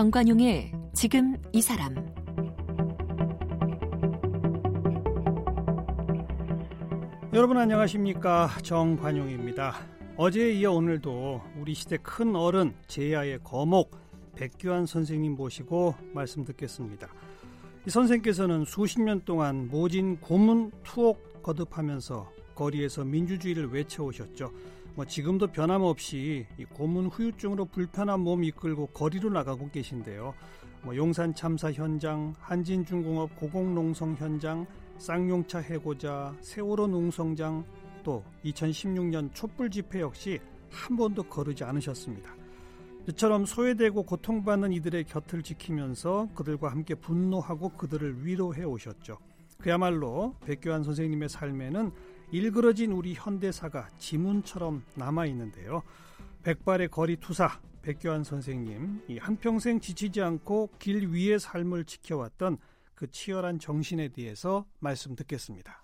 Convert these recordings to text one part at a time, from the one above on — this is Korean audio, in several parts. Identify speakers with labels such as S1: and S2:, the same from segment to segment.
S1: 정관용의 지금 이 사람
S2: 여러분 안녕하십니까 정관용입니다. 어제에 이어 오늘도 우리 시대 큰 어른 제야의 거목 백규환 선생님 모시고 말씀 듣겠습니다. 이 선생께서는 수십 년 동안 모진 고문 투옥 거듭하면서 거리에서 민주주의를 외쳐오셨죠. 뭐 지금도 변함없이 이 고문 후유증으로 불편한 몸 이끌고 거리로 나가고 계신데요. 뭐 용산 참사 현장, 한진중공업 고공농성 현장, 쌍용차 해고자, 세월호 농성장, 또 2016년 촛불 집회 역시 한 번도 거르지 않으셨습니다. 이처럼 소외되고 고통받는 이들의 곁을 지키면서 그들과 함께 분노하고 그들을 위로해 오셨죠. 그야말로 백교환 선생님의 삶에는 일그러진 우리 현대사가 지문처럼 남아 있는데요. 백발의 거리 투사 백교환 선생님 이 한평생 지치지 않고 길 위의 삶을 지켜왔던 그 치열한 정신에 대해서 말씀 듣겠습니다.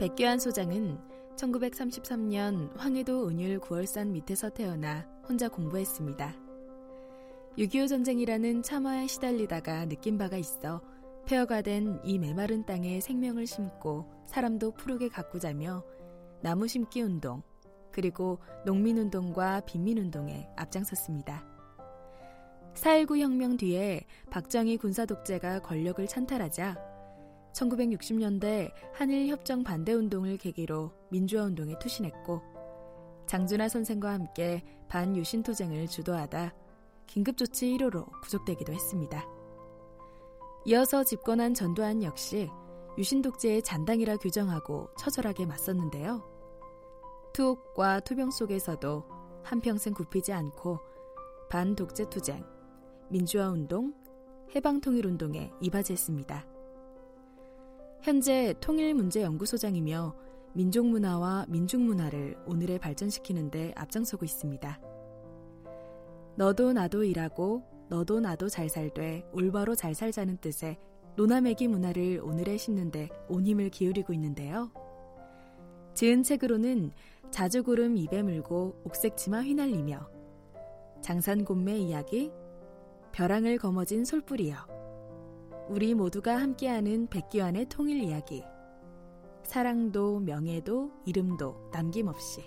S3: 백교환 소장은 1933년 황해도 은율 구월산 밑에서 태어나 혼자 공부했습니다. 6.25 전쟁이라는 참화에 시달리다가 느낀 바가 있어 폐허가 된 이 메마른 땅에 생명을 심고 사람도 푸르게 가꾸자며 나무 심기 운동, 그리고 농민운동과 빈민운동에 앞장섰습니다. 4.19 혁명 뒤에 박정희 군사독재가 권력을 찬탈하자 1960년대 한일 협정 반대 운동을 계기로 민주화 운동에 투신했고 장준하 선생과 함께 반유신 투쟁을 주도하다 긴급조치 1호로 구속되기도 했습니다. 이어서 집권한 전두환 역시 유신 독재의 잔당이라 규정하고 처절하게 맞섰는데요. 투옥과 투병 속에서도 한평생 굽히지 않고 반독재 투쟁, 민주화 운동, 해방통일 운동에 이바지했습니다. 현재 통일문제연구소장이며 민족문화와 민중문화를 오늘에 발전시키는데 앞장서고 있습니다. 너도 나도 일하고 너도 나도 잘 살되 올바로 잘 살자는 뜻의 노나매기 문화를 오늘에 심는데 온 힘을 기울이고 있는데요. 지은 책으로는 자주구름 입에 물고 옥색치마 휘날리며 장산곰매 이야기, 벼랑을 거머쥔 솔뿌리여 우리 모두가 함께하는 백기환의 통일 이야기. 사랑도 명예도 이름도 남김없이.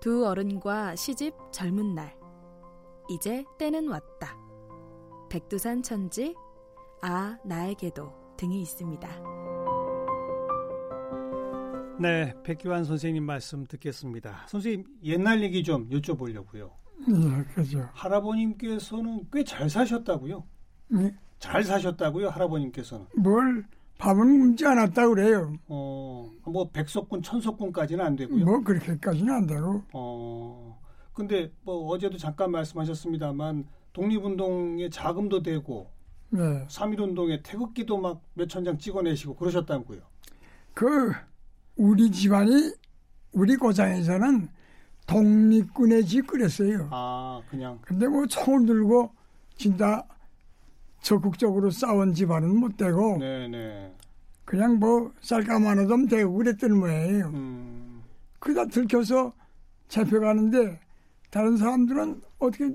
S3: 두 어른과 시집 젊은 날. 이제 때는 왔다. 백두산 천지, 아, 나에게도 등이 있습니다.
S2: 네, 백기환 선생님 말씀 듣겠습니다. 선생님, 옛날 얘기 좀 여쭤보려고요.
S4: 네, 그죠.
S2: 할아버님께서는 꽤 잘 사셨다고요?
S4: 네.
S2: 잘 사셨다고요, 할아버님께서는?
S4: 뭘 밥은 굶지 않았다 그래요.
S2: 어, 뭐 백석군, 천석군까지는 안 되고요.
S4: 뭐 그렇게까지는 안 되고.
S2: 어, 근데 뭐 어제도 잠깐 말씀하셨습니다만 독립운동에 자금도 되고
S4: 네.
S2: 3.1운동에 태극기도 막 몇 천 장 찍어내시고 그러셨다고요.
S4: 그 우리 집안이 우리 고장에서는 독립군의 집 그랬어요.
S2: 아, 그냥.
S4: 근데 뭐 총을 들고 진짜 적극적으로 싸운 집안은 못 되고
S2: 네네.
S4: 그냥 뭐 쌀가마나 좀 되고 그랬던 모양이에요.
S2: 음,
S4: 그다 들켜서 잡혀가는데 다른 사람들은 어떻게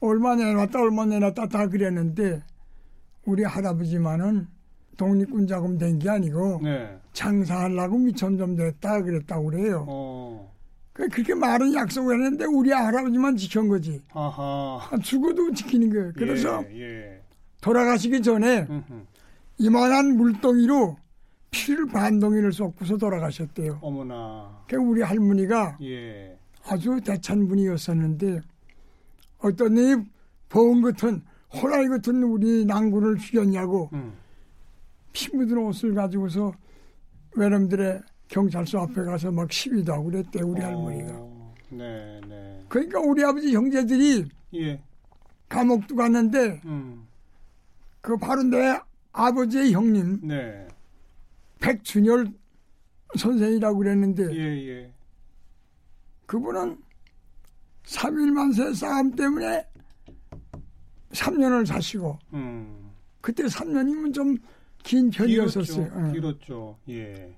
S4: 얼마 내놨다 얼마 내놨다 다 그랬는데 우리 할아버지만은 독립군 자금 된 게 아니고
S2: 네.
S4: 장사하려고 미천 좀 됐다 그랬다고 그래요.
S2: 어,
S4: 그 그렇게 많은 약속을 했는데 우리 할아버지만 지킨 거지.
S2: 아하.
S4: 아, 죽어도 지키는 거예요. 그래서
S2: 예, 예.
S4: 돌아가시기 전에
S2: 음흠.
S4: 이만한 물동이로 피를 반동이를 쏟고서 돌아가셨대요.
S2: 어머나.
S4: 그 우리 할머니가
S2: 예.
S4: 아주 대찬 분이었었는데 어떤 이 보험 같은 호랑이 같은 우리 난군을 죽였냐고
S2: 음.
S4: 피 묻은 옷을 가지고서 외놈들의 경찰서 앞에 가서 막 시위도 하고 그랬대 우리 할머니가.
S2: 어, 네, 네.
S4: 그러니까 우리 아버지 형제들이
S2: 예.
S4: 감옥도 갔는데
S2: 음.
S4: 그 바로 내 아버지의 형님
S2: 네.
S4: 백준열 선생이라고 그랬는데
S2: 예, 예.
S4: 그분은 3일만세 싸움 때문에 3년을 사시고
S2: 음.
S4: 그때 3년이면 좀 긴 편이었었어요.
S2: 길었죠.
S4: 예.
S2: 길었죠. 예.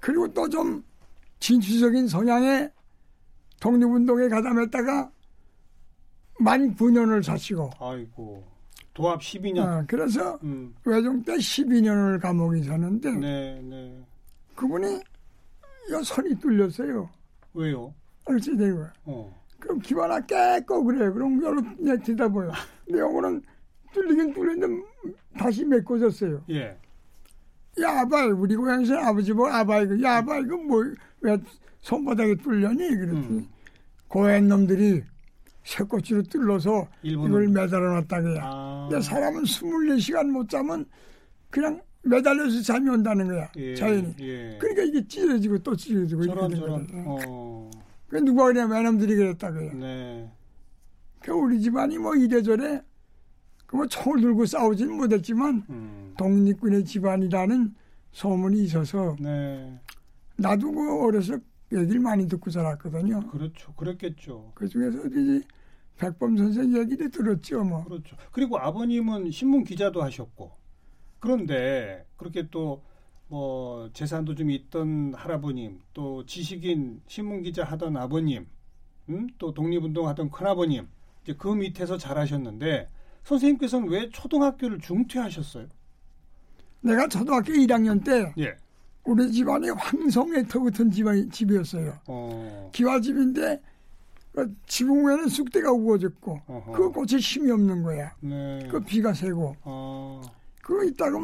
S4: 그리고 또 좀 진취적인 성향의 독립운동에 가담했다가 만 9년을 사시고
S2: 아이고. 도합 12년.
S4: 어, 그래서
S2: 음.
S4: 외종 때 12년을 감옥에 있었는데
S2: 네, 네.
S4: 그분이 여 손이 뚫렸어요.
S2: 왜요?
S4: 어찌 된 거야.
S2: 어.
S4: 그럼 기바나 깨고 그래. 그럼 여러 내 뒤다보여. 근데 요거는 뚫리긴 뚫렸는데 다시 메꿔졌어요.
S2: 예.
S4: 야, 아바이, 우리 고향에서 아버지 보고 아바이, 그, 야, 아바이, 그 뭐, 왜 손바닥에 뚫렸니? 그랬더니
S2: 음.
S4: 고향 놈들이 새꼬치로 뚫러서
S2: 일본
S4: 이걸. 매달아 놨다고야.
S2: 아.
S4: 근데 사람은 24시간 못 자면 그냥 매달려서 잠이 온다는 거야.
S2: 예.
S4: 자연이.
S2: 예.
S4: 그러니까 이게 찢어지고 또 찢어지고 이렇게
S2: 저런
S4: 된
S2: 저런.
S4: 거죠.
S2: 어.
S4: 그 누가 그냥 외놈들이 그랬다고요.
S2: 네.
S4: 그 우리 집안이 뭐 이래저래 그뭐 총을 들고 싸우지는 못했지만
S2: 음.
S4: 독립군의 집안이라는 소문이 있어서
S2: 네.
S4: 나도 그 어려서 얘기를 많이 듣고 자랐거든요.
S2: 그렇죠. 그랬겠죠.
S4: 그 중에서 어디 백범 선생 얘기도 들었죠. 뭐
S2: 그렇죠. 그리고 아버님은 신문 기자도 하셨고 그런데 그렇게 또 뭐 재산도 좀 있던 할아버님, 또 지식인 신문 기자 하던 아버님, 음? 또 독립운동 하던 큰아버님, 이제 그 밑에서 자라셨는데 선생님께서는 왜 초등학교를 중퇴하셨어요?
S4: 내가 초등학교 1학년 때
S2: 예.
S4: 우리 집안이 황송의 터 같은 집안, 집이었어요.
S2: 어.
S4: 기와집인데 그 지붕 위에는 쑥대가 우거졌고
S2: 어허.
S4: 그 꽃에 힘이 없는 거야.
S2: 네.
S4: 그 비가 새고
S2: 어.
S4: 그거 있다가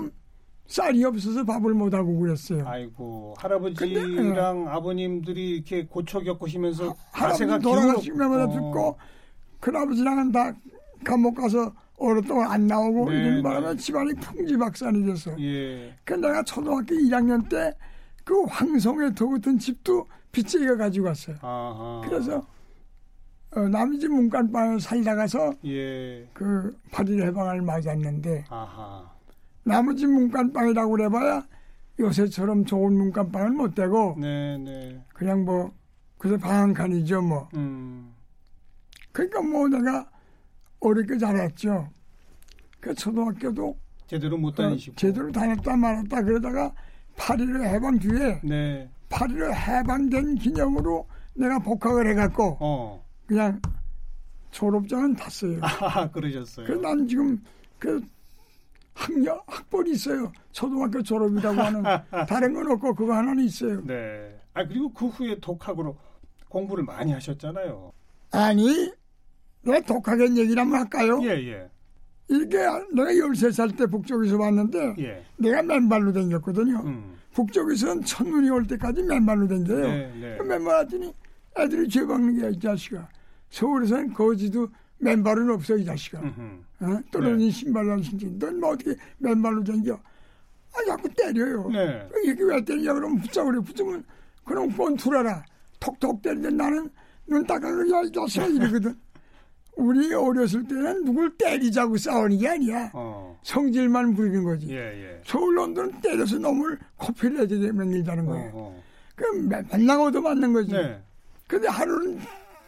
S4: 쌀이 없어서 밥을 못 하고 그랬어요.
S2: 아이고 할아버지랑 아버님들이 이렇게 고초 겪으시면서
S4: 할아버지
S2: 자세가
S4: 돌아가시고
S2: 기울어-
S4: 면서
S2: 어.
S4: 듣고 큰아버지랑은 다 감옥 가서 오랫동안 안 나오고
S2: 네,
S4: 이런 바람에
S2: 네.
S4: 집안이 풍지박산이 됐어.
S2: 예.
S4: 그 내가 초등학교 1학년 때 그 황송의 도 같은 집도 빚쟁이가 가지고 왔어요.
S2: 아하.
S4: 그래서 어, 남의 집 문간방에 살다가서
S2: 예.
S4: 그 8일 해방을 맞았는데
S2: 아하.
S4: 집 문간방이라고 그래봐야 요새처럼 좋은 문간방은 못 되고
S2: 네, 네.
S4: 그냥 뭐 그래서 방한 칸이죠 뭐.
S2: 음.
S4: 그러니까 뭐 내가 어렵게 자랐죠. 그 초등학교도
S2: 제대로 못
S4: 어,
S2: 다니시고.
S4: 제대로 다녔다 말았다 그러다가 8.15 해방 뒤에
S2: 네.
S4: 8.15 해방된 기념으로 내가 복학을 해갖고
S2: 어.
S4: 그냥 졸업장은 탔어요.
S2: 아, 그러셨어요.
S4: 그래서 난 지금 그 학력 학벌이 있어요. 초등학교 졸업이라고 하는 다른 건 없고 그거 하나는 있어요.
S2: 네. 아, 그리고 그 후에 독학으로 공부를 많이 하셨잖아요.
S4: 아니 내가 독하게 얘기를 한번 할까요?
S2: 예, 예.
S4: 이게 내가 13살 때 북쪽에서 왔는데
S2: 예.
S4: 내가 맨발로 다녔거든요.
S2: 음.
S4: 북쪽에서는 첫눈이 올 때까지 맨발로 다녀요.
S2: 네, 네.
S4: 그 맨발 왔더니 애들이 죄 박는 게이 자식아. 서울에서는 거지도 맨발은 없어 이 자식아.
S2: 음흠.
S4: 어? 떨어진
S2: 네.
S4: 신발을 신지. 넌뭐 어떻게 맨발로 다녀? 아 자꾸 때려요.
S2: 네.
S4: 이렇게 왜 때리냐 그러면 붙잡으려 붙으면 그럼 꼰 투라라. 톡톡 때리는데 나는 눈 닦아서 야 이 자식아 이러거든. 우리 어렸을 때는 누굴 때리자고 싸우는 게 아니야.
S2: 어.
S4: 성질만 부리는 거지.
S2: 예, 예.
S4: 서울 놈들은 때려서 놈을 코피를 내게 만들자는
S2: 어,
S4: 거예요.
S2: 어.
S4: 그럼 맨- 맨날 얻어맞는 거지.
S2: 네.
S4: 근데 하루는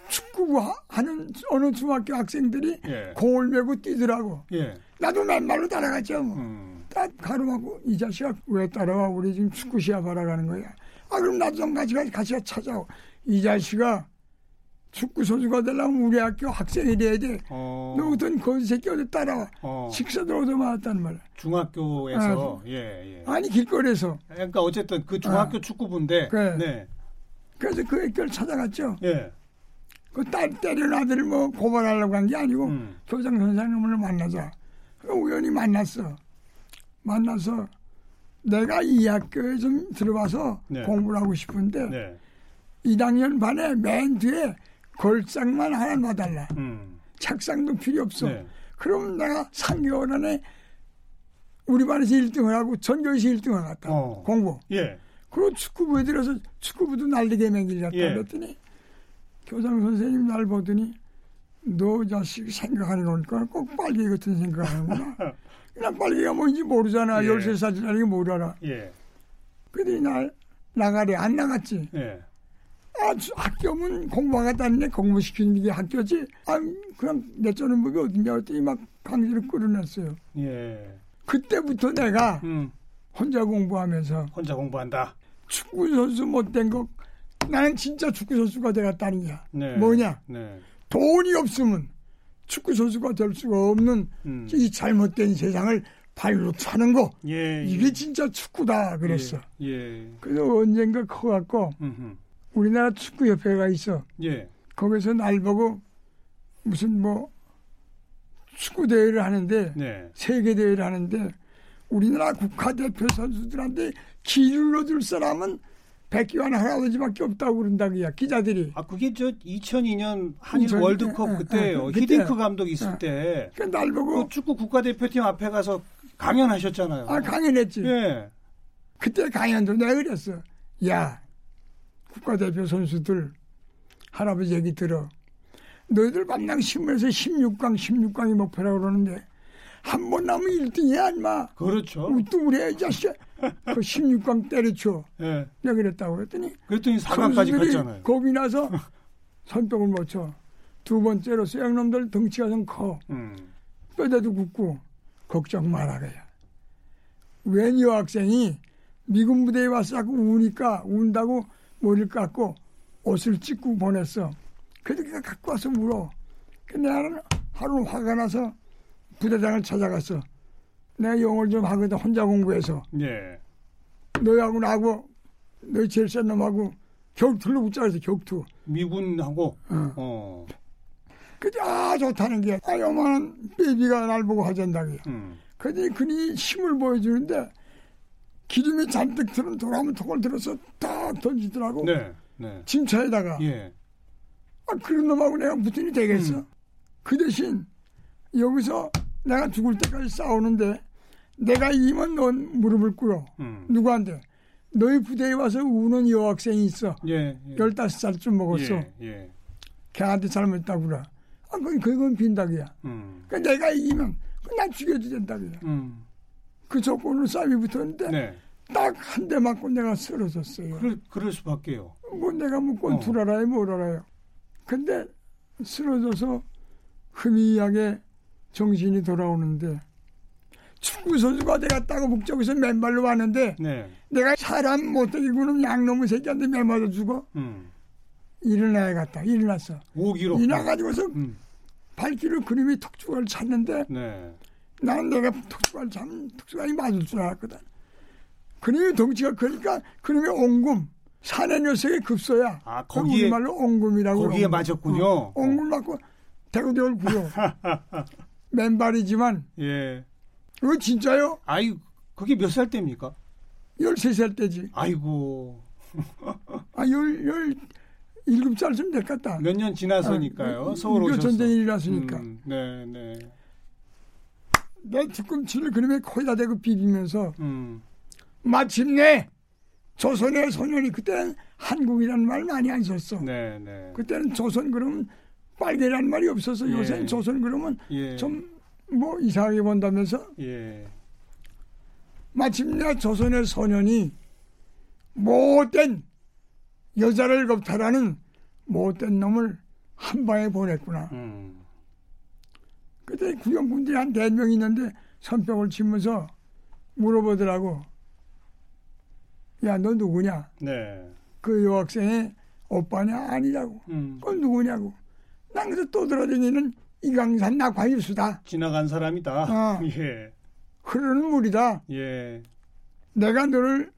S4: 축구 하- 하는 어느 중학교 학생들이
S2: 예.
S4: 공을 메고 뛰더라고.
S2: 예.
S4: 나도 맨발로 따라갔죠. 뭐.
S2: 음.
S4: 딱 가로하고 이 자식아 왜 따라와? 우리 지금 축구 시합하러 가는 거야. 아 그럼 나도 좀 같이 가 같이 찾아오. 이 자식아 축구 선수가 되려면 우리 학교 학생이 돼야 돼.
S2: 어.
S4: 너 어떤 거지 새끼 어디 따라와.
S2: 어.
S4: 식사도 얻어맞았단 말이야.
S2: 중학교에서 예, 예.
S4: 아니 길거리에서.
S2: 그러니까 어쨌든 그 중학교 축구부인데
S4: 그래.
S2: 네.
S4: 그래서 그 애교를 찾아갔죠.
S2: 예.
S4: 그딸 때린 아들을 뭐 고발하려고 한 게 아니고
S2: 음.
S4: 교장 선생님을 만나자. 그 우연히 만났어. 만나서 내가 이 학교에 좀 들어와서
S2: 네.
S4: 공부를 하고 싶은데
S2: 네.
S4: 2학년 반에 맨 뒤에 걸상만 하나 놔달라.
S2: 음.
S4: 책상도 필요 없어.
S2: 네.
S4: 그럼 내가 3개월 안에 우리 반에서 1등을 하고 전교에서 1등을 갔다.
S2: 어.
S4: 공부.
S2: 예.
S4: 그리고 축구부에 들어서 축구부도 날리게 맹길렸다
S2: 예.
S4: 그랬더니 교장 선생님 날 보더니 너 자식 생각하는 거니까 꼭 빨개 같은 생각하는구나. 그냥 빨개가 뭔지 모르잖아.
S2: 예.
S4: 13살짜리 뭘 알아.
S2: 예.
S4: 그들이 날 나가래. 안 나갔지.
S2: 예.
S4: 아, 학교면 공부하겠다는데 공부시키는 게 학교지. 아, 그냥 내쩌는 법이 어딨냐 했더니 막 강제로 끌어냈어요.
S2: 예.
S4: 그때부터 내가
S2: 음.
S4: 혼자 공부하면서
S2: 혼자 공부한다.
S4: 축구 선수 못된 거 나는 진짜 축구 선수가 되겠다는 거야.
S2: 네.
S4: 뭐냐?
S2: 네.
S4: 돈이 없으면 축구 선수가 될 수가 없는
S2: 음.
S4: 이 잘못된 세상을 발로 차는 거
S2: 예.
S4: 이게 진짜 축구다 그랬어.
S2: 예. 예.
S4: 그래서 언젠가 커갖고
S2: 음흠.
S4: 우리나라 축구협회가 있어.
S2: 예.
S4: 거기서 날 보고 무슨 뭐 축구 대회를 하는데
S2: 네.
S4: 세계 대회를 하는데 우리나라 국가대표 선수들한테 기울여 줄 사람은 백기환 할아버지밖에 없다고 그런다고요 기자들이.
S2: 아 그게 저 2002년 한일
S4: 2002
S2: 월드컵
S4: 예,
S2: 그때예요.
S4: 예, 그때.
S2: 히딩크 감독 있을
S4: 예.
S2: 때.
S4: 그날 보고
S2: 그 축구 국가대표팀 앞에 가서 강연하셨잖아요.
S4: 아 강연했지.
S2: 예.
S4: 그때 강연도 내가 그랬어. 야 국가대표 선수들 할아버지 얘기 들어. 너희들 만당 신문에서 16강 16강이 목표라고 그러는데 한 번 나면 1등이야 인마.
S2: 그렇죠.
S4: 우뚱그래 이 자식아. 그 16강 때려쳐.
S2: 예.
S4: 내가 그랬다고 그랬더니
S2: 그랬더니 4강까지
S4: 선수들이
S2: 갔잖아요.
S4: 겁이 나서 손뼉을 못 쳐. 두 번째로 쇠양놈들 덩치가 좀 커.
S2: 음.
S4: 뼈대도 굳고 걱정 그야. 웬 여학생이 미군 부대에 와서 자꾸 우니까 운다고 머리를 깎고 옷을 찢고 보냈어. 걔가 갖고 와서 물어. 근데 나는 하루 화가 나서 부대장을 찾아갔어. 내가 영어를 좀 하거든 혼자 공부해서
S2: 예.
S4: 너하고 나하고 너희 제일 센 놈하고 격투를 붙자 그래서 격투.
S2: 미군하고
S4: 어.
S2: 어.
S4: 그때 아 좋다는 게 아, 요만한 베이비가 날 보고 하잔다고요.
S2: 음.
S4: 그니 그니 힘을 보여주는데 기름이 잔뜩 들은 돌아오면 통을 들어서 딱 던지더라고.
S2: 네. 네.
S4: 짐차에다가.
S2: 예.
S4: 아, 그런 놈하고 내가 무슨 이 되겠어?
S2: 음.
S4: 그 대신 여기서 내가 죽을 때까지 싸우는데 내가 이면 넌 무릎을 꿇어.
S2: 음.
S4: 누구한테? 너희 부대에 와서 우는 여학생이 있어.
S2: 예. 예.
S4: 열다섯 살쯤 먹었어.
S2: 예. 예.
S4: 걔한테 잘못했다고 그래. 아, 그건, 그건 빈다기야.
S2: 음.
S4: 그 내가 이기면 그난 죽여도 된다기야.
S2: 음.
S4: 그 조건으로 싸움이 붙었는데
S2: 네.
S4: 딱한 대 맞고 내가 쓰러졌어요.
S2: 그럴 그럴 수밖에요.
S4: 뭐 내가 뭐
S2: 어.
S4: 권투를 알아요, 뭘 알아요. 근데 쓰러져서 흐미하게 정신이 돌아오는데 축구 선수가 되겠다고 북쪽에서 맨발로 왔는데
S2: 네.
S4: 내가 사람 못되게 구는 양놈의 새끼한테 매맞아 죽어
S2: 음.
S4: 일어나야겠다. 일어났어.
S2: 오기로.
S4: 일어나가지고서
S2: 음.
S4: 발길을 그림이 턱주가를 찾는데
S2: 네.
S4: 나는 내가 턱주가를 참 턱주가이 맞을 줄 알았거든. 그림이 덩치가 크니까 그림이 옹금 산의 녀석의 급소야.
S2: 아,
S4: 그
S2: 거기에-
S4: 우리말로 옹금이라고.
S2: 거기에
S4: 옹금.
S2: 맞았군요.
S4: 어, 옹금 맞고 대구대를 구려. 맨발이지만
S2: 예.
S4: 이거 진짜요?
S2: 아이 그게 몇 살 때입니까?
S4: 13살 때지.
S2: 아이고
S4: 아, 열, 열, 일곱 살쯤 될 것 같다.
S2: 몇 년 지나서니까요.
S4: 아,
S2: 서울 오셔서.
S4: 전쟁이 일어났으니까.
S2: 음, 네, 네.
S4: 내 뒤꿈치를 그림에 코에다 대고 비비면서
S2: 음.
S4: 마침내 조선의 소년이 그때는 한국이라는 말 많이 안 썼어.
S2: 네, 네.
S4: 그때는 조선 그러면 빨개라는 말이 없어서
S2: 예.
S4: 요새는 조선 그러면
S2: 예.
S4: 좀뭐 이상하게 본다면서
S2: 예.
S4: 마침내 조선의 소년이 못된 여자를 겁탈하는 못된 놈을 한 방에 보냈구나.
S2: 음.
S4: 그때 구경꾼들이 한 네 명 있는데 선병을 치면서 물어보더라고. 야, 너 누구냐?
S2: 네.
S4: 그 여학생의 오빠냐? 아니라고.
S2: 음.
S4: 그건 누구냐고. 난 그래서 떠들어다니는 이강산 낙화일수다.
S2: 지나간 사람이다.
S4: 아.
S2: 예.
S4: 흐르는 물이다.
S2: 예.
S4: 내가 너를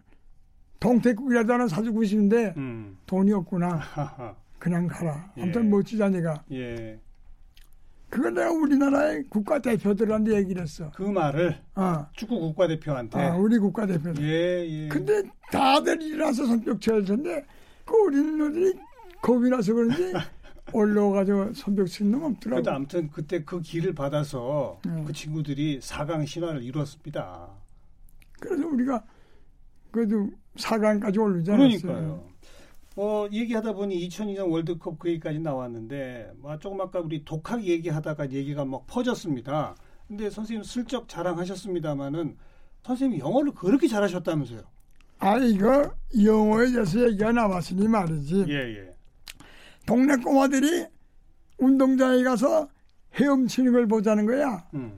S4: 동태국이라도 하나 사주고 싶은데
S2: 음.
S4: 돈이 없구나.
S2: 하하.
S4: 그냥 가라.
S2: 예.
S4: 아무튼 멋지다 내가.
S2: 예.
S4: 그건 내가 우리나라의 국가대표들한테 얘기를 했어.
S2: 그 말을
S4: 아,
S2: 축구 국가대표한테.
S4: 아 우리 국가대표들.
S2: 예, 예.
S4: 근데 다들 일어나서 쳐야 텐데 그 어린 놈들이 겁이 나서 그런지 올라와가지고 손뼉 치는 놈 없더라고.
S2: 그래도 아무튼 그때 그 길을 받아서
S4: 음.
S2: 그 친구들이 4강 신화를 이뤘습니다.
S4: 그래서 우리가 그래도 4강까지 오르지 않았어요.
S2: 그러니까요. 어, 얘기하다 보니 2002년 월드컵 그 얘기까지 나왔는데, 뭐 조금 아까 우리 독학 얘기하다가 얘기가 막 퍼졌습니다. 근데 선생님 슬쩍 자랑하셨습니다마는 선생님이 영어를 그렇게 잘하셨다면서요?
S4: 아 이거 영어에 대해서 얘기가 나왔으니 말이지.
S2: 예, 예.
S4: 동네 꼬마들이 운동장에 가서 헤엄치는 걸 보자는 거야.
S2: 음.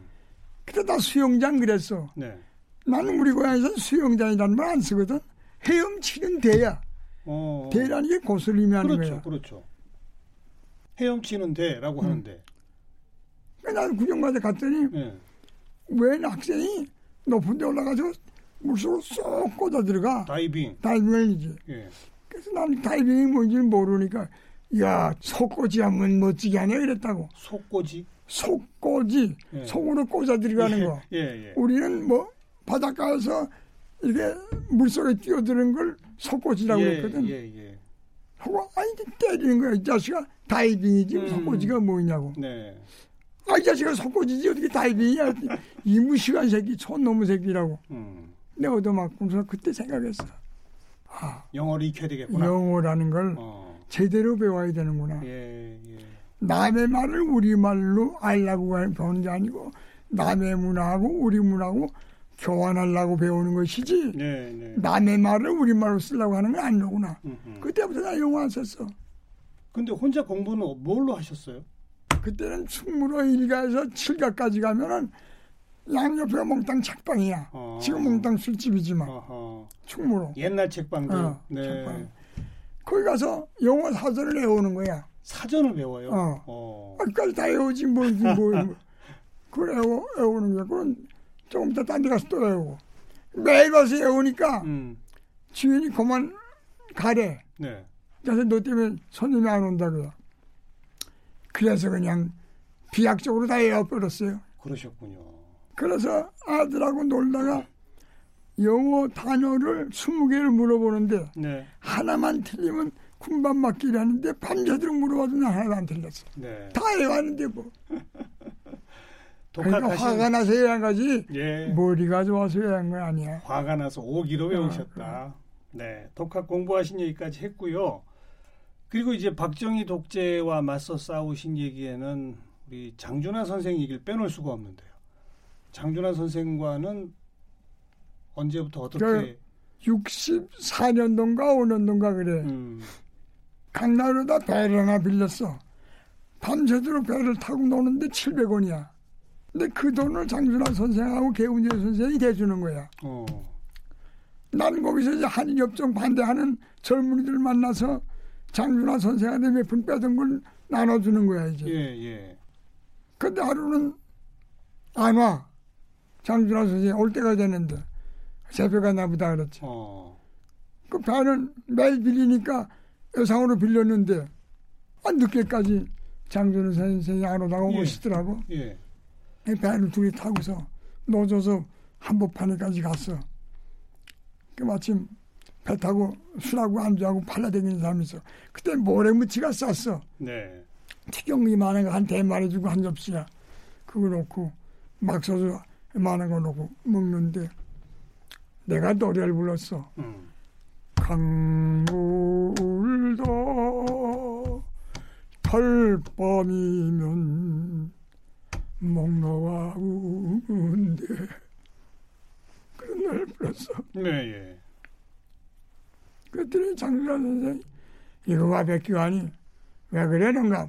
S4: 그때 다 수영장 그랬어.
S2: 네.
S4: 나는 우리 고향에서 수영장이라는 말 안 쓰거든. 헤엄치는 대야.
S2: 어.
S4: 대라는 게 고슬림이 하는
S2: 그렇죠,
S4: 거야.
S2: 그렇죠. 헤엄치는 데라고
S4: 음.
S2: 하는데.
S4: 그러니까 나는 구경마다 갔더니
S2: 예.
S4: 웬 학생이 높은 데 올라가서 물속으로 쏙 꽂아 들어가.
S2: 다이빙.
S4: 다이빙이지.
S2: 예.
S4: 그래서 나는 다이빙이 뭔지는 모르니까 야 속꽂이 하면 멋지게 하네 그랬다고.
S2: 속꼬지.
S4: 속꽂이
S2: 예.
S4: 속으로 꽂아 들어가는 거.
S2: 예, 예.
S4: 우리는 뭐 바닷가에서 이렇게 물속에 뛰어드는 걸 속꽂이라고
S2: 예,
S4: 했거든.
S2: 예, 예.
S4: 하고 아이 때리는 거야. 이 자식아 다이빙이지
S2: 음.
S4: 속꽂이가 뭐냐고.
S2: 네.
S4: 아이 자식아 속꽂이지 어떻게 다이빙이야. 이 무시한 새끼 촌놈의 새끼라고.
S2: 음.
S4: 내가 얻어맞고서 그때 생각했어. 아
S2: 영어를 익혀야 되겠구나.
S4: 영어라는 걸
S2: 어.
S4: 제대로 배워야 되는구나.
S2: 예, 예.
S4: 남의 말을 우리 말로 알라고 배우는 게 아니고 남의 문화하고 우리 문화하고 교환하려고 배우는 것이지
S2: 네, 네.
S4: 남의 말을 우리말로 쓰려고 하는 건 아니로구나.
S2: 음, 음.
S4: 그때부터 나 영어 안 썼어.
S2: 근데 혼자 공부는 뭘로 하셨어요?
S4: 그때는 충무로 일가에서 칠가까지 가면은 양옆에 몽땅 책방이야.
S2: 어.
S4: 지금 몽땅 술집이지만
S2: 어허.
S4: 충무로.
S2: 옛날 책방들.
S4: 어,
S2: 네.
S4: 책방. 거기 가서 영어 사전을 외우는 거야.
S2: 사전을 배워요.
S4: 어.
S2: 어.
S4: 아까지 다 외우지 뭐지 뭐. 뭐. 그걸 외우, 외우는 거야. 그건 조금 이따 딴데 가서 또 외우고. 매일 가서 외우니까
S2: 음.
S4: 주인이 그만 가래.
S2: 네.
S4: 그래서 너 때문에 손님이 안 온다고요. 그래서 그냥 비약적으로 다 외워버렸어요.
S2: 그러셨군요.
S4: 그래서 아들하고 놀다가 영어 단어를 20개를 물어보는데
S2: 네.
S4: 하나만 틀리면 군밤 맞기를 하는데 밤새도록 물어봐도 난 하나도 안 틀렸어.
S2: 네.
S4: 다 외웠는데 뭐. 그러니까
S2: 독학하신
S4: 화가 나서 외운 거지
S2: 예.
S4: 머리가 좋아서 외운 거 아니야.
S2: 화가 나서 오기로
S4: 어,
S2: 외우셨다. 네, 독학 공부하신 얘기까지 했고요. 그리고 이제 박정희 독재와 맞서 싸우신 얘기에는 우리 장준하 선생 얘기를 빼놓을 수가 없는데요. 장준하 선생과는 언제부터 어떻게
S4: 64년도인가 5년도인가 그래.
S2: 음,
S4: 강남으로 다 배를 하나 빌렸어. 밤새도록 배를 타고 노는데 700원이야. 근데 그 돈을 장준하 선생하고 개운재 선생이 대주는 거야.
S2: 어,
S4: 난 거기서 이제 한일협정 반대하는 젊은이들 만나서 장준하 선생한테 몇 푼 빼던 걸 나눠주는 거야 이제.
S2: 예, 예.
S4: 근데 하루는 안 와. 장준하 선생이 올 때가 됐는데 새벽가 나보다 그랬지.
S2: 어,
S4: 그 배는 매일 빌리니까 여상으로 빌렸는데 아, 늦게까지 장준하 선생이 안 오다가
S2: 예.
S4: 오시더라고.
S2: 예.
S4: 이 배를 둘이 타고서 노져서 한복판에까지 갔어. 그 마침 배 타고 술하고 안주하고 팔라다니는 사람이 있어. 그때 모래무치가 쌌어.
S2: 네.
S4: 튀경이 많은 거 한 대만 해주고 한 접시야. 그거 놓고 막 소주 많은 거 놓고 먹는데 내가 노래를 불렀어.
S2: 음.
S4: 강물도 털밤이면 목놓아 우는데 그런 노래를 불렀어.
S2: 네, 예.
S4: 그랬더니 장준하 선생이 이거 봐 백기환이 왜 그래 넌가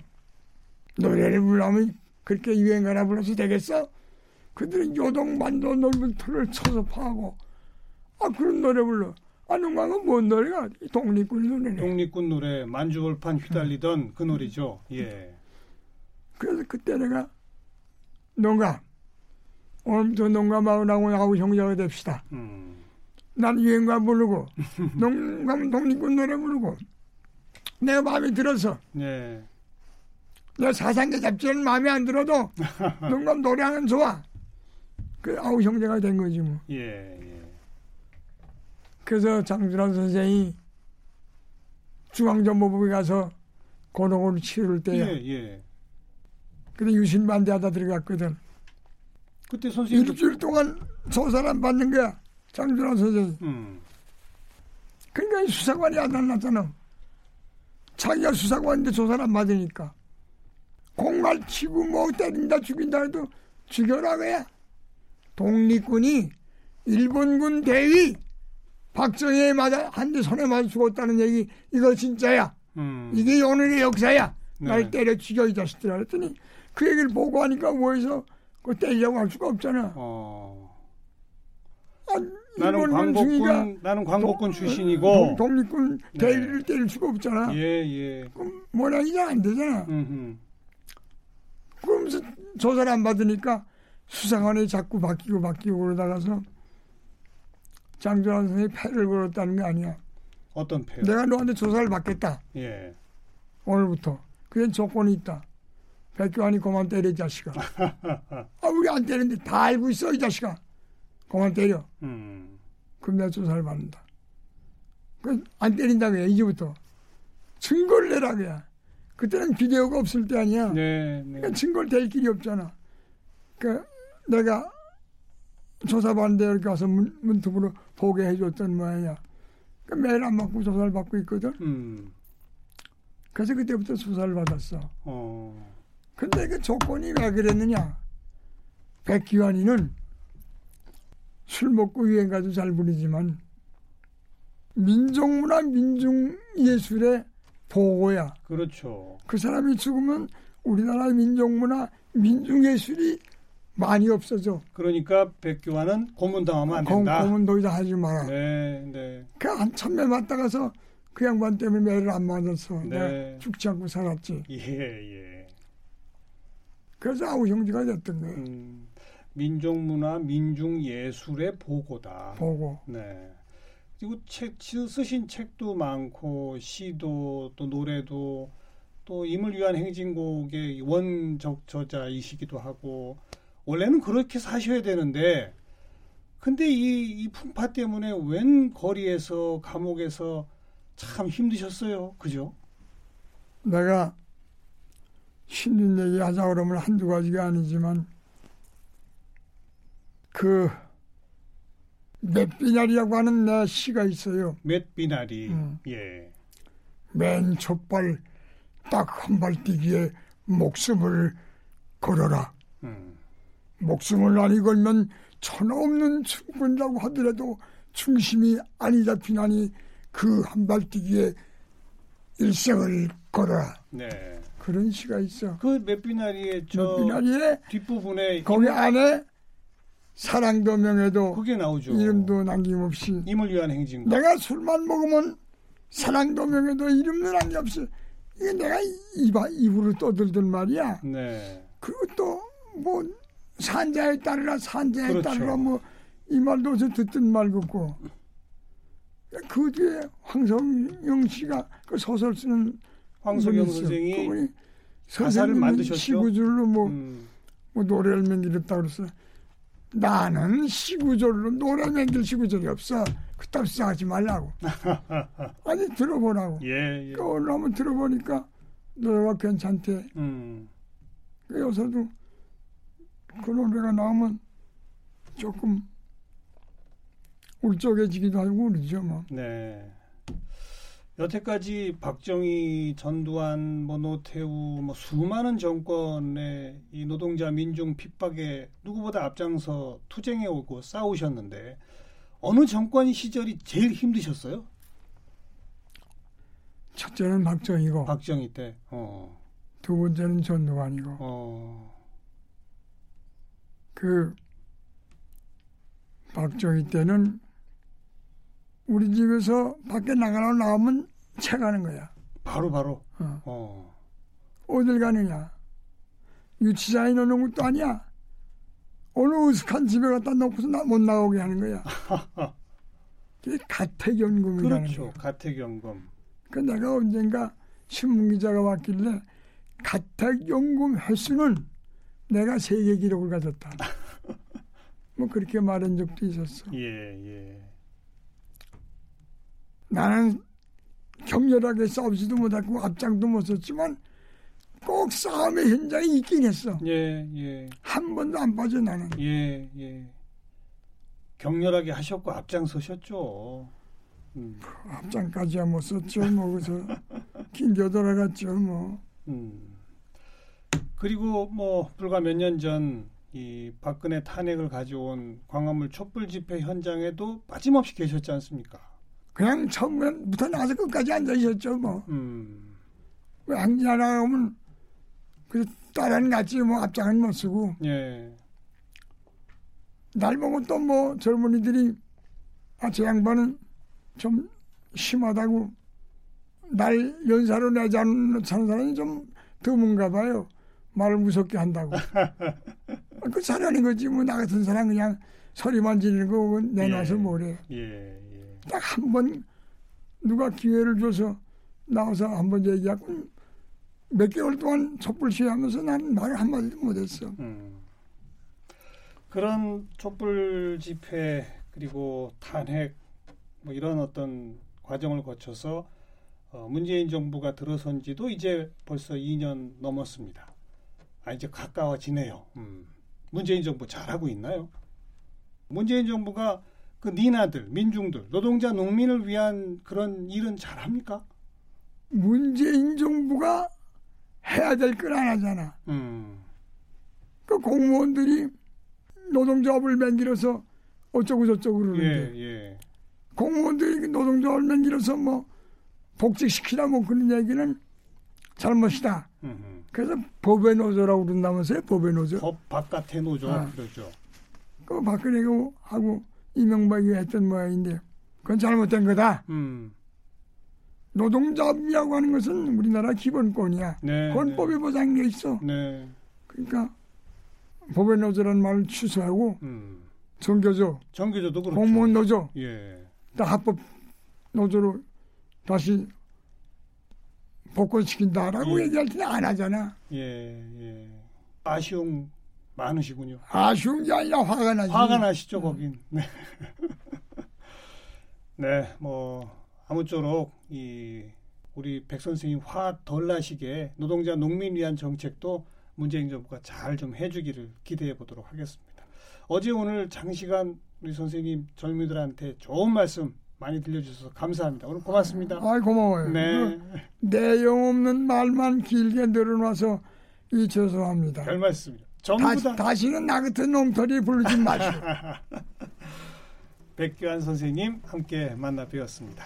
S4: 노래를 부르면 그렇게 유행가나 불러서 되겠어? 그들은 요동반도 넓은 틀을 쳐서 파고 아 그런 노래 불러 아 농가는 뭔 노래가 이 독립군 노래네
S2: 독립군 노래 만주벌판 휘달리던 그 노래죠. 예.
S4: 그래서 그때 내가 농가 오늘부터 농가 마을하고 나하고 형제가 됩시다
S2: 음.
S4: 난 유행가 부르고 농가면 독립군 노래 부르고 내가 마음에 들어서
S2: 네.
S4: 내 사상계 잡지는 마음에 안 들어도 농감 노래하는 좋아. 그 아우 형제가 된 거지 뭐.
S2: 예, 예.
S4: 그래서 장준환 선생이 중앙정보부에 가서 고농을 치를
S2: 예,
S4: 때야.
S2: 예.
S4: 근데 유신반대하다 들어갔거든.
S2: 그때 선생님
S4: 일주일 동안 조사를 받는 거야. 장준환 선생이.
S2: 음.
S4: 그러니까 이 수사관이 안 났잖아. 자기가 수사관인데 조사를 안 받으니까. 공갈 치고 뭐 때린다 죽인다 해도 죽여라 그야. 독립군이 일본군 대위 박정희에 맞아 한 대 손에 맞아 죽었다는 얘기 이거 진짜야.
S2: 음.
S4: 이게 오늘의 역사야.
S2: 네.
S4: 날 때려 죽여 이 자식들아 그랬더니 그 얘기를 보고 하니까 뭐해서 그 때리려고 할 수가 없잖아.
S2: 어.
S4: 아,
S2: 나는 광복군 나는 광복군
S4: 동-
S2: 출신이고
S4: 독립군
S2: 네.
S4: 대리를 때릴 수가 없잖아.
S2: 예, 예.
S4: 그럼 모양이 잘안 되잖아.
S2: 음흠.
S4: 그러면서 조사를 안 받으니까 수사관이 자꾸 바뀌고 바뀌고 그러다가서 장조란 선생이 패를 걸었다는 게 아니야.
S2: 어떤 패요?
S4: 내가 너한테 조사를 받겠다.
S2: 예.
S4: 오늘부터. 그게 조건이 있다. 백교환이 그만 때려 이 자식아. 아 우리 안 때리는데 다 알고 있어 이 자식아. 그만 때려.
S2: 음.
S4: 그럼 내가 조사를 받는다. 그안 때린다고 해 이제부터. 증거를 내라 그야. 그때는 비디오가 없을 때 아니야.
S2: 네, 네.
S4: 그러니까 증거를 댈 길이 없잖아. 그 내가 조사받는데 이렇게 와서 문, 문투부로 보게 해줬던 모양이야. 그 매일 안 받고 조사를 받고 있거든.
S2: 음.
S4: 그래서 그때부터 조사를 받았어.
S2: 어.
S4: 근데 그 조건이 왜 그랬느냐? 백기환이는 술 먹고 유행 가도 잘 부리지만 민족문화 민중 예술의 보고야.
S2: 그렇죠.
S4: 그 사람이 죽으면 우리나라 민족문화 민중 예술이 많이 없어져.
S2: 그러니까 백교환은 고문당하면 안
S4: 공,
S2: 된다.
S4: 공은 더 이상 하지 마라.
S2: 네, 네.
S4: 그 한참 매 맞다가서 그 양반 때문에 매를 안 맞았어.
S2: 네.
S4: 내가 죽지 않고 살았지.
S2: 예, 예.
S4: 그래서 아우 형제가 됐던 거예요.
S2: 음. 민족문화 민중예술의 보고다.
S4: 보고.
S2: 네. 그리고 책 시- 쓰신 책도 많고 시도 또 노래도 또 임을 위한 행진곡의 원적 저자이시기도 하고 원래는 그렇게 사셔야 되는데 근데 이, 이 풍파 때문에 웬 거리에서 감옥에서 참 힘드셨어요. 그죠?
S4: 내가 힘든 얘기 하자 그러면 한두 가지가 아니지만 그 맷비날이라고 하는 내 시가 있어요.
S2: 맷비나리.
S4: 음.
S2: 예.
S4: 맨 첫발 딱 한 발 뛰기에 목숨을 걸어라.
S2: 음.
S4: 목숨을 아니 걸면 천하 없는 충분이라고 하더라도 중심이 아니 잡히나니 그 한 발 뛰기에 일생을 걸어라.
S2: 네.
S4: 그런 시가 있어.
S2: 그 맷비나리의 저
S4: 맷비날이에
S2: 뒷부분에
S4: 거기 안에 사랑도 명예도
S2: 그게 나오죠.
S4: 이름도 남김없이
S2: 임을 위한 행진곡.
S4: 내가 술만 먹으면 사랑도 명예도 이름도 남김없이 이게 내가 입, 입으로 떠들던 말이야.
S2: 네.
S4: 그것도 뭐 산자에 따르라 산자에
S2: 그렇죠.
S4: 따르라 뭐 이 말도 어디서 듣던 말 같고 그 뒤에 황성영 씨가 그 소설 쓰는
S2: 황석영. 선생이 가사를 만드셨죠?
S4: 시구절로 뭐,
S2: 음,
S4: 뭐 노래를 만들었다 그랬어 나는 시구절로 노래 만들 시구절이 없어 그딴 생각하지 말라고 아니 들어보라고
S2: 예, 예.
S4: 그 오늘 한번 들어보니까 노래가 괜찮대
S2: 음,
S4: 그 요새도 그 노래가 나오면 조금 울적해지기도 하고 그러죠 뭐.
S2: 네. 여태까지 박정희, 전두환, 뭐 노태우, 뭐 수많은 정권의 이 노동자 민중 핍박에 누구보다 앞장서 투쟁해 오고 싸우셨는데 어느 정권 시절이 제일 힘드셨어요?
S4: 첫째는 박정희고
S2: 박정희 때. 어,
S4: 두 번째는 전두환이고
S2: 어,
S4: 그 박정희 때는 우리 집에서 밖에 나가려고 나오면 채가는 거야.
S2: 바로 바로.
S4: 어.
S2: 어,
S4: 어딜 가느냐. 유치장에 넣는 것도 아니야. 어느 으슥한 집에 갖다 놓고서 나, 못 나오게 하는 거야. 그게 가택연금이라는
S2: 그렇죠.
S4: 거야.
S2: 가택연금.
S4: 그 내가 언젠가 신문기자가 왔길래 가택연금 횟수는 내가 세계 기록을 가졌다. 뭐 그렇게 말한 적도 있었어.
S2: 예, 예.
S4: 나는 격렬하게 싸우지도 못하고 앞장도 못 섰지만 꼭 싸움의 현장에 있긴 했어.
S2: 예, 예.
S4: 한 번도 안 빠져 나는.
S2: 예, 예. 격렬하게 하셨고 앞장서셨죠. 음,
S4: 앞장까지야 못 섰죠. 뭐 그래서 긴겨 돌아갔죠. 뭐
S2: 음. 그리고 뭐 불과 몇 년 전 이 박근혜 탄핵을 가져온 광화문 촛불 집회 현장에도 빠짐없이 계셨지 않습니까?
S4: 그냥 처음부터 나서 끝까지 앉아 있었죠 뭐.
S2: 음,
S4: 항진하라 오면 그 딸은 같이 뭐 앞장은 못 쓰고
S2: 예,
S4: 날 보고 또뭐 젊은이들이 아저 양반은 좀 심하다고 날 연사로 내지 않는 사람이 좀 드문가 봐요. 말을 무섭게 한다고. 그 잘하는 거지 뭐 나 같은 사람 그냥 소리만 지르는 거 내놔서
S2: 예.
S4: 뭐래.
S2: 예, 예.
S4: 딱 한 번 누가 기회를 줘서 나와서 한 번 얘기하고 몇 개월 동안 촛불 시위하면서 나는 말 한마디도 못했어.
S2: 음. 그런 촛불 집회 그리고 탄핵 뭐 이런 어떤 과정을 거쳐서 어, 문재인 정부가 들어선 지도 이제 벌써 2년 넘었습니다. 아 이제 가까워지네요. 음. 문재인 정부 잘하고 있나요? 문재인 정부가 그 니나들, 민중들, 노동자, 농민을 위한 그런 일은 잘합니까?
S4: 문재인 정부가 해야 될건안 하잖아.
S2: 음.
S4: 그 공무원들이 노동조합을 맹기려서 어쩌고 저쩌고
S2: 예,
S4: 그러는데
S2: 예.
S4: 공무원들이 그 노동조합을 맹기려서 뭐 복직시키라 뭐 그런 얘기는 잘못이다.
S2: 음.
S4: 그래서 법의 노조라고 그런다면서요. 법의 노조.
S2: 법 바깥의 노조
S4: 아.
S2: 그러죠.
S4: 그 박근혜가 하고 이명박이 했던 모양인데 그건 잘못된 거다.
S2: 음.
S4: 노동조합이라고 하는 것은 우리나라 기본권이야.
S2: 네.
S4: 헌법에 보장돼 있어.
S2: 네.
S4: 그러니까 법의 노조라는 말을 취소하고
S2: 음.
S4: 정교조,
S2: 정규조도 그렇죠.
S4: 공무원 노조,
S2: 예.
S4: 다 합법 노조로 다시 복권시킨다라고
S2: 예.
S4: 얘기할 때는 안 하잖아.
S2: 예. 예. 아쉬움 많으시군요.
S4: 아쉬운 게 아니라 화가 나지.
S2: 화가 나시죠, 거긴. 네. 네, 뭐 아무쪼록 이 우리 백 선생님 화 덜 나시게 노동자 농민 위한 정책도 문재인 정부가 잘 좀 해주기를 기대해 보도록 하겠습니다. 어제 오늘 장시간 우리 선생님 젊은이들한테 좋은 말씀 많이 들려주셔서 감사합니다. 오늘 고맙습니다.
S4: 아이 고마워요.
S2: 네,
S4: 그 내용 없는 말만 길게 늘어놔서 이 죄송합니다.
S2: 별 말씀이요. 전부
S4: 다시,
S2: 다
S4: 다시는 나 같은 놈털이 부르지 마시오.
S2: 백교환 선생님 함께 만나 뵈었습니다.